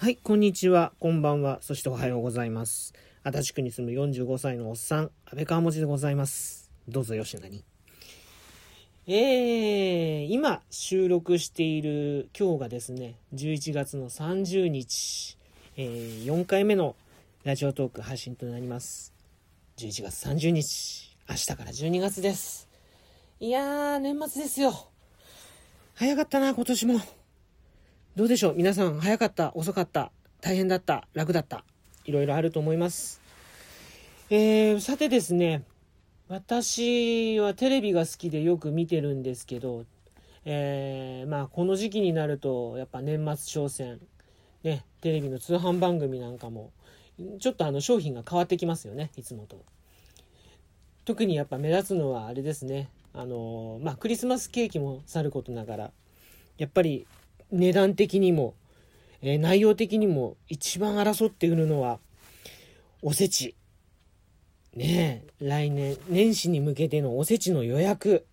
はい、こんにちは、こんばんは、そしておはようございます。足立区に住む45歳のおっさん、安倍川文字でございます。どうぞよしなに。えー、今収録している今日がですね、11月の30日、えー、4回目のラジオトーク配信となります。11月30日、明日から12月です。いやー、年末ですよ。早かったな、今年も。どうでしょう？皆さん、早かった、遅かった、大変だった、楽だった、いろいろあると思います。えー、さてですね、私はテレビが好きでよく見てるんですけど、えー、まあこの時期になるとやっぱ年末商戦ねテレビの通販番組なんかもちょっとあの商品が変わってきますよねいつもと。特にやっぱ目立つのはあれですね。あのまあクリスマスケーキもさることながらやっぱり値段的にも、えー内容的にも一番争っているのはおせちねえ、来年、年始に向けてのおせちの予約。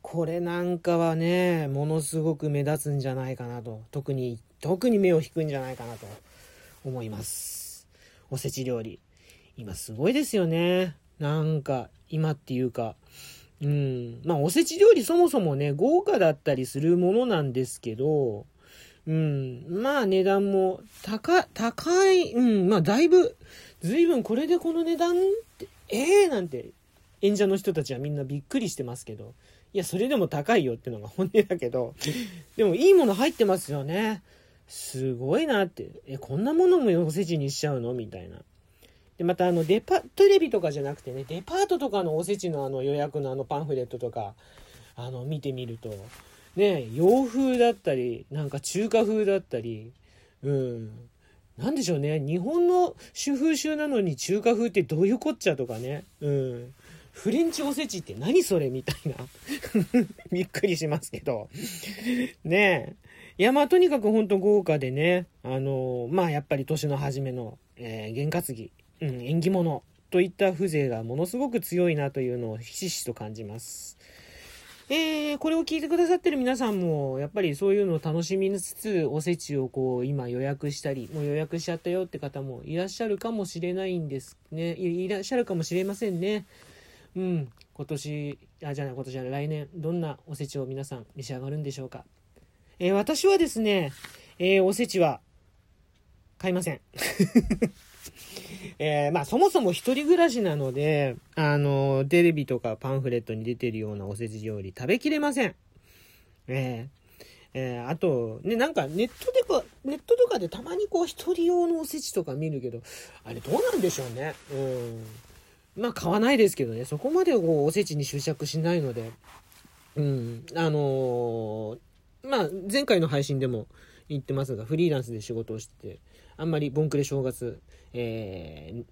これなんかはね、ものすごく目立つんじゃないかなと。特に、特に目を引くんじゃないかなと思います。おせち料理。今すごいですよね。なんか、今っていうか、うん。まあ、おせち料理そもそもね、豪華だったりするものなんですけど、うん。まあ、値段も高、高い、うん。まあ、だいぶ、ずいぶんこれでこの値段って、ええー、なんて、演者の人たちはみんなびっくりしてますけど、いや、それでも高いよってのが本音だけど、でもいいもの入ってますよね。すごいなって、え、こんなものもおせちにしちゃうの？みたいな。で、またあの、デパ、テレビとかじゃなくてね、デパートとかのおせちのあの予約のあのパンフレットとか、あの、見てみると、ね、洋風だったり、なんか中華風だったり、うん。なんでしょうね。日本の主風習なのに中華風ってどういうこっちゃとかね。うん。フレンチおせちって何それみたいな。びっくりしますけど。ねえ。いや、まあとにかく本当豪華でね。あのまあやっぱり年の初めの、えー、験担ぎ、うん、縁起物といった風情がものすごく強いなというのをひしひしと感じます。えー、これを聞いてくださってる皆さんも、やっぱりそういうのを楽しみつつ、おせちをこう、今予約したり、もう予約しちゃったよって方もいらっしゃるかもしれないんですね。いらっしゃるかもしれませんね。うん。今年、あ、じゃない、今年じゃない、来年、どんなおせちを皆さん召し上がるんでしょうか。えー、私はですね、えー、おせちは、買いません。えー、まあそもそも一人暮らしなので、あの、テレビとかパンフレットに出てるようなおせち料理食べきれません。えー、えー、あと、ね、なんかネットでか、ネットとかでたまにこう一人用のおせちとか見るけど、あれどうなんでしょうね。うん。まあ買わないですけどね、そこまでこうおせちに執着しないので、うん、あのーまあ前回の配信でも言ってますが、フリーランスで仕事をしてて、あんまりボンクレ正月、えー、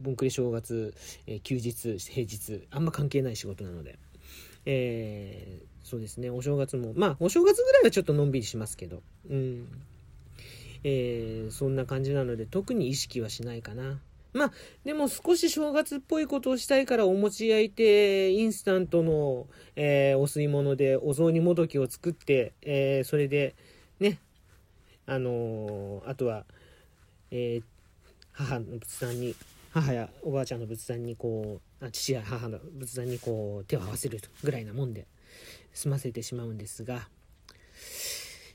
ボンクレ正月、えー休日、平日、あんま関係ない仕事なので、えーそうですね、お正月も、まあ、お正月ぐらいはちょっとのんびりしますけど、うん。えーそんな感じなので、特に意識はしないかな。まあ、でも少し正月っぽいことをしたいからお餅焼いて、インスタントの、えーお吸い物でお雑煮もどきを作って、えーそれで、ね、あのーあとは、えー母の仏壇に母やおばあちゃんの仏壇にこうあ父や母の仏壇にこう手を合わせるぐらいなもんで済ませてしまうんですが。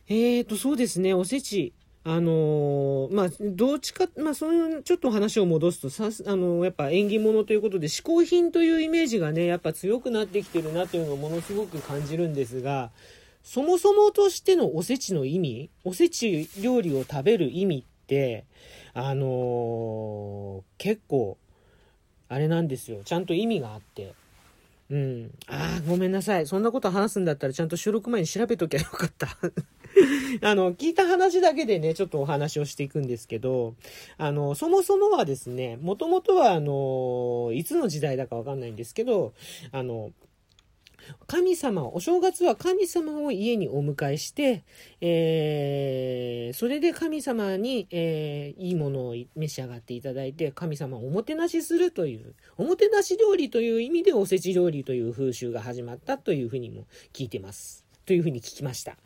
えーとそうですね。おせち。あのーまあどっちかまあそういうちょっと話を戻すとさすあのーやっぱ縁起物ということで嗜好品というイメージがねやっぱ強くなってきてるなというのをものすごく感じるんですがそもそもとしてのおせちの意味おせち料理を食べる意味てあのー結構あれなんですよ。ちゃんと意味があって。うん。ああごめんなさい。そんなこと話すんだったらちゃんと収録前に調べときゃよかった。あの聞いた話だけでねちょっとお話をしていくんですけどあのそもそもはですねもともとはあのいつの時代だかわかんないんですけどあの神様、お正月は神様を家にお迎えして、えーそれで神様に、えーいいものを召し上がっていただいて、神様をおもてなしするという、おもてなし料理という意味でおせち料理という風習が始まったというふうにも聞いてます。というふうに聞きました。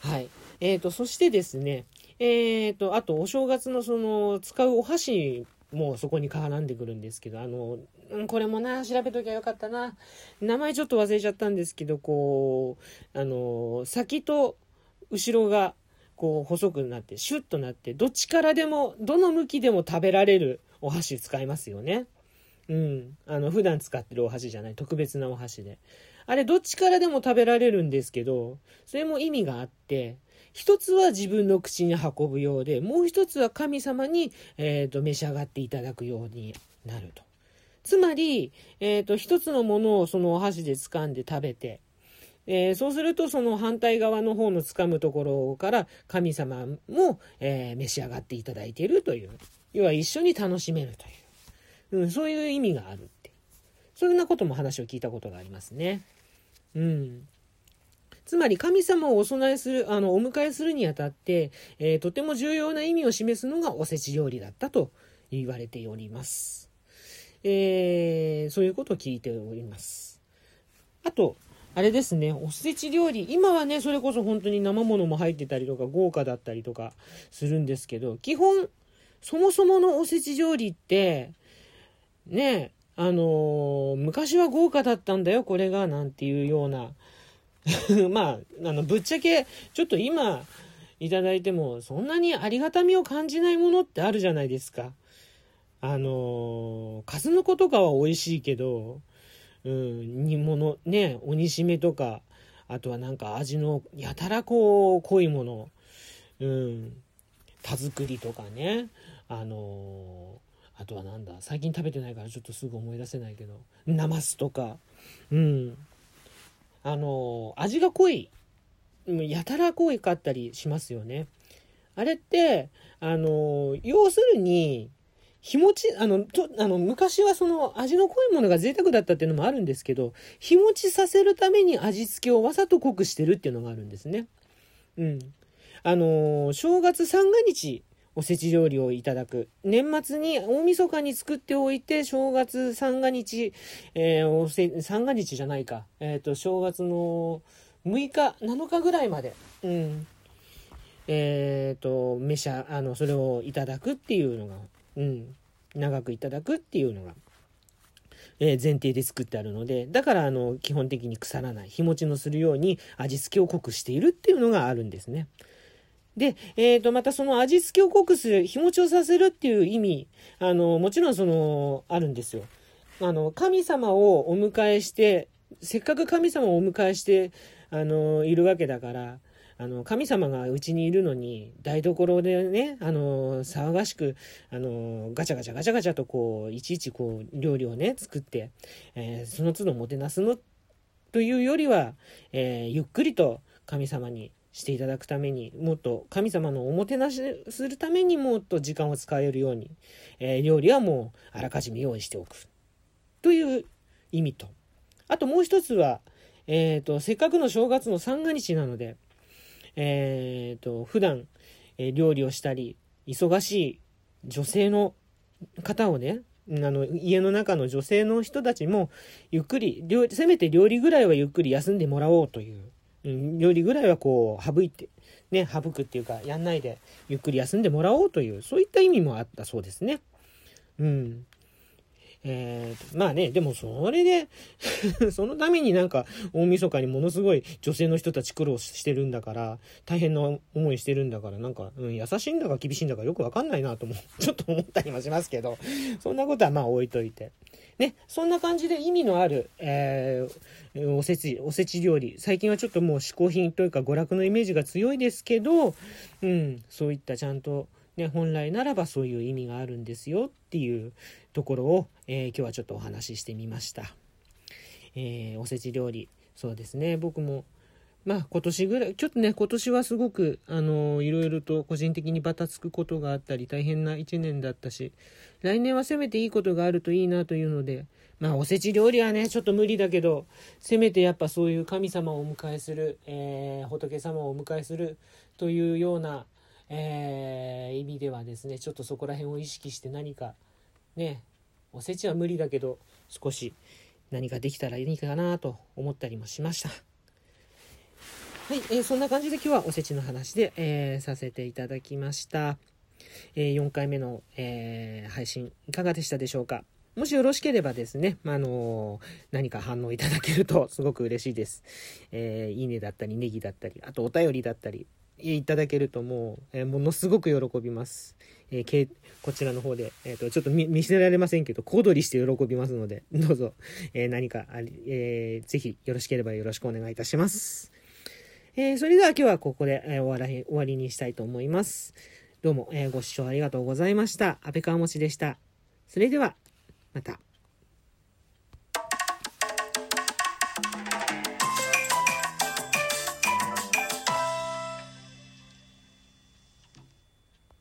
はい。えーと、そしてですね、えっ、と、あと、お正月のその、使うお箸もうそこに絡んでくるんですけど、あの、これもな、調べときゃよかったな。名前ちょっと忘れちゃったんですけど、こう、あの、先と後ろが、こう、細くなって、シュッとなって、どっちからでも、どの向きでも食べられるお箸使いますよね。うん。あの、普段使ってるお箸じゃない、特別なお箸で。あれ、どっちからでも食べられるんですけど、それも意味があって、一つは自分の口に運ぶようで、もう一つは神様に、えっ、ー、と、召し上がっていただくようになると。つまり、えっ、ー、と、一つのものをそのお箸で掴んで食べて、えー、そうするとその反対側の方の掴むところから神様も、えー、召し上がっていただいているという要は一緒に楽しめるという、うん、そういう意味があるってそんなことも話を聞いたことがありますね。うん。つまり神様をお供えする、あの、お迎えするにあたって、えー、とても重要な意味を示すのがおせち料理だったと言われております。えー、そういうことを聞いております。あと、あれですね、おせち料理、今はね、それこそ本当に生ものも入ってたりとか、豪華だったりとかするんですけど、基本、そもそものおせち料理って、ね、あの、昔は豪華だったんだよ、これが、なんていうような、まあ、あの、ぶっちゃけ、ちょっと今、いただいても、そんなにありがたみを感じないものってあるじゃないですか。あの、数の子とかは美味しいけど、うん、煮物、ね、鬼しめとか、あとはなんか味のやたらこう濃いもの、うん、田作りとかね、あのー、あとはなんだ、最近食べてないからちょっとすぐ思い出せないけど、ナマスとか、うん、あの、味が濃い、やたら濃いかったりしますよね。あれって、あの、要するに、日持ち、あの、と、あの、昔はその味の濃いものが贅沢だったっていうのもあるんですけど、日持ちさせるために味付けをわざと濃くしてるっていうのがあるんですね。うん。あの正月三が日、おせち料理をいただく。年末に大晦日に作っておいて、正月三が日、えー、おせ、三が日じゃないか。え、ー、と、正月の6日、7日ぐらいまで。うん。えっ、ー、と、召し、あの、それをいただくっていうのがうん、長くいただくっていうのが、前提で作ってあるので、だからあの、基本的に腐らない、日持ちのするように味付けを濃くしているっていうのがあるんですね。で、えっ、ー、と、またその味付けを濃くする、日持ちをさせるっていう意味、あの、もちろんその、あるんですよ。あの、神様をお迎えして、せっかく神様をお迎えして、あの、いるわけだから、あの、神様がうちにいるのに、台所でね、あの、騒がしく、あの、ガチャガチャガチャガチャとこう、いちいちこう、料理をね、作って、えー、その都度もてなすの、というよりは、えー、ゆっくりと神様にしていただくために、もっと神様のおもてなしするためにもっと時間を使えるように、えー、料理はもうあらかじめ用意しておく。という意味と。あともう一つは、えっ、ー、と、せっかくの正月の三が日なので、えっ、ー、と、普段、え、料理をしたり、忙しい女性の方をね、あの、家の中の女性の人たちも、ゆっくり、せめて料理ぐらいはゆっくり休んでもらおうという、うん、料理ぐらいはこう、省いて、ね、省くっていうか、やんないで、ゆっくり休んでもらおうという、そういった意味もあったそうですね。うん。えー、まあね、でもそれで そのためになんか大晦日にものすごい女性の人たち苦労してるんだから、大変な思いしてるんだから、なんか、うん、優しいんだか厳しいんだかよくわかんないなとも、ちょっと思ったりもしますけど、そんなことはまあ置いといて。ね、そんな感じで意味のある、えー、おせち、おせち料理。最近はちょっともう嗜好品というか娯楽のイメージが強いですけど、うん、そういったちゃんと、ね、本来ならばそういう意味があるんですよっていうところを、えー、今日はちょっとお話ししてみました。えー、おせち料理。そうですね。僕も、まあ今年ぐらい、ちょっとね、今年はすごく、あのー、いろいろと個人的にバタつくことがあったり、大変な一年だったし、来年はせめていいことがあるといいなというので、まあおせち料理はね、ちょっと無理だけど、せめてやっぱそういう神様をお迎えする、えー、仏様をお迎えするというような、えー、意味ではですねちょっとそこら辺を意識して何かねおせちは無理だけど少し何かできたらいいかなと思ったりもしましたはい、えー、そんな感じで今日はおせちの話で、えー、させていただきました。えー、4回目の、えー、配信いかがでしたでしょうかもしよろしければですね、まあの何か反応いただけるとすごく嬉しいです。えいいねだったり、ネギだったり、あとお便りだったり、いただけるともう、えものすごく喜びます。えー、こちらの方で、えーと、ちょっと見せられませんけど、小躍りして喜びますので、どうぞ、えー、何かあり、えー、ぜひよろしければよろしくお願いいたします。えー、それでは今日はここで、え終わり終わりにしたいと思います。どうも、えご視聴ありがとうございました。安倍川持でした。それでは、また。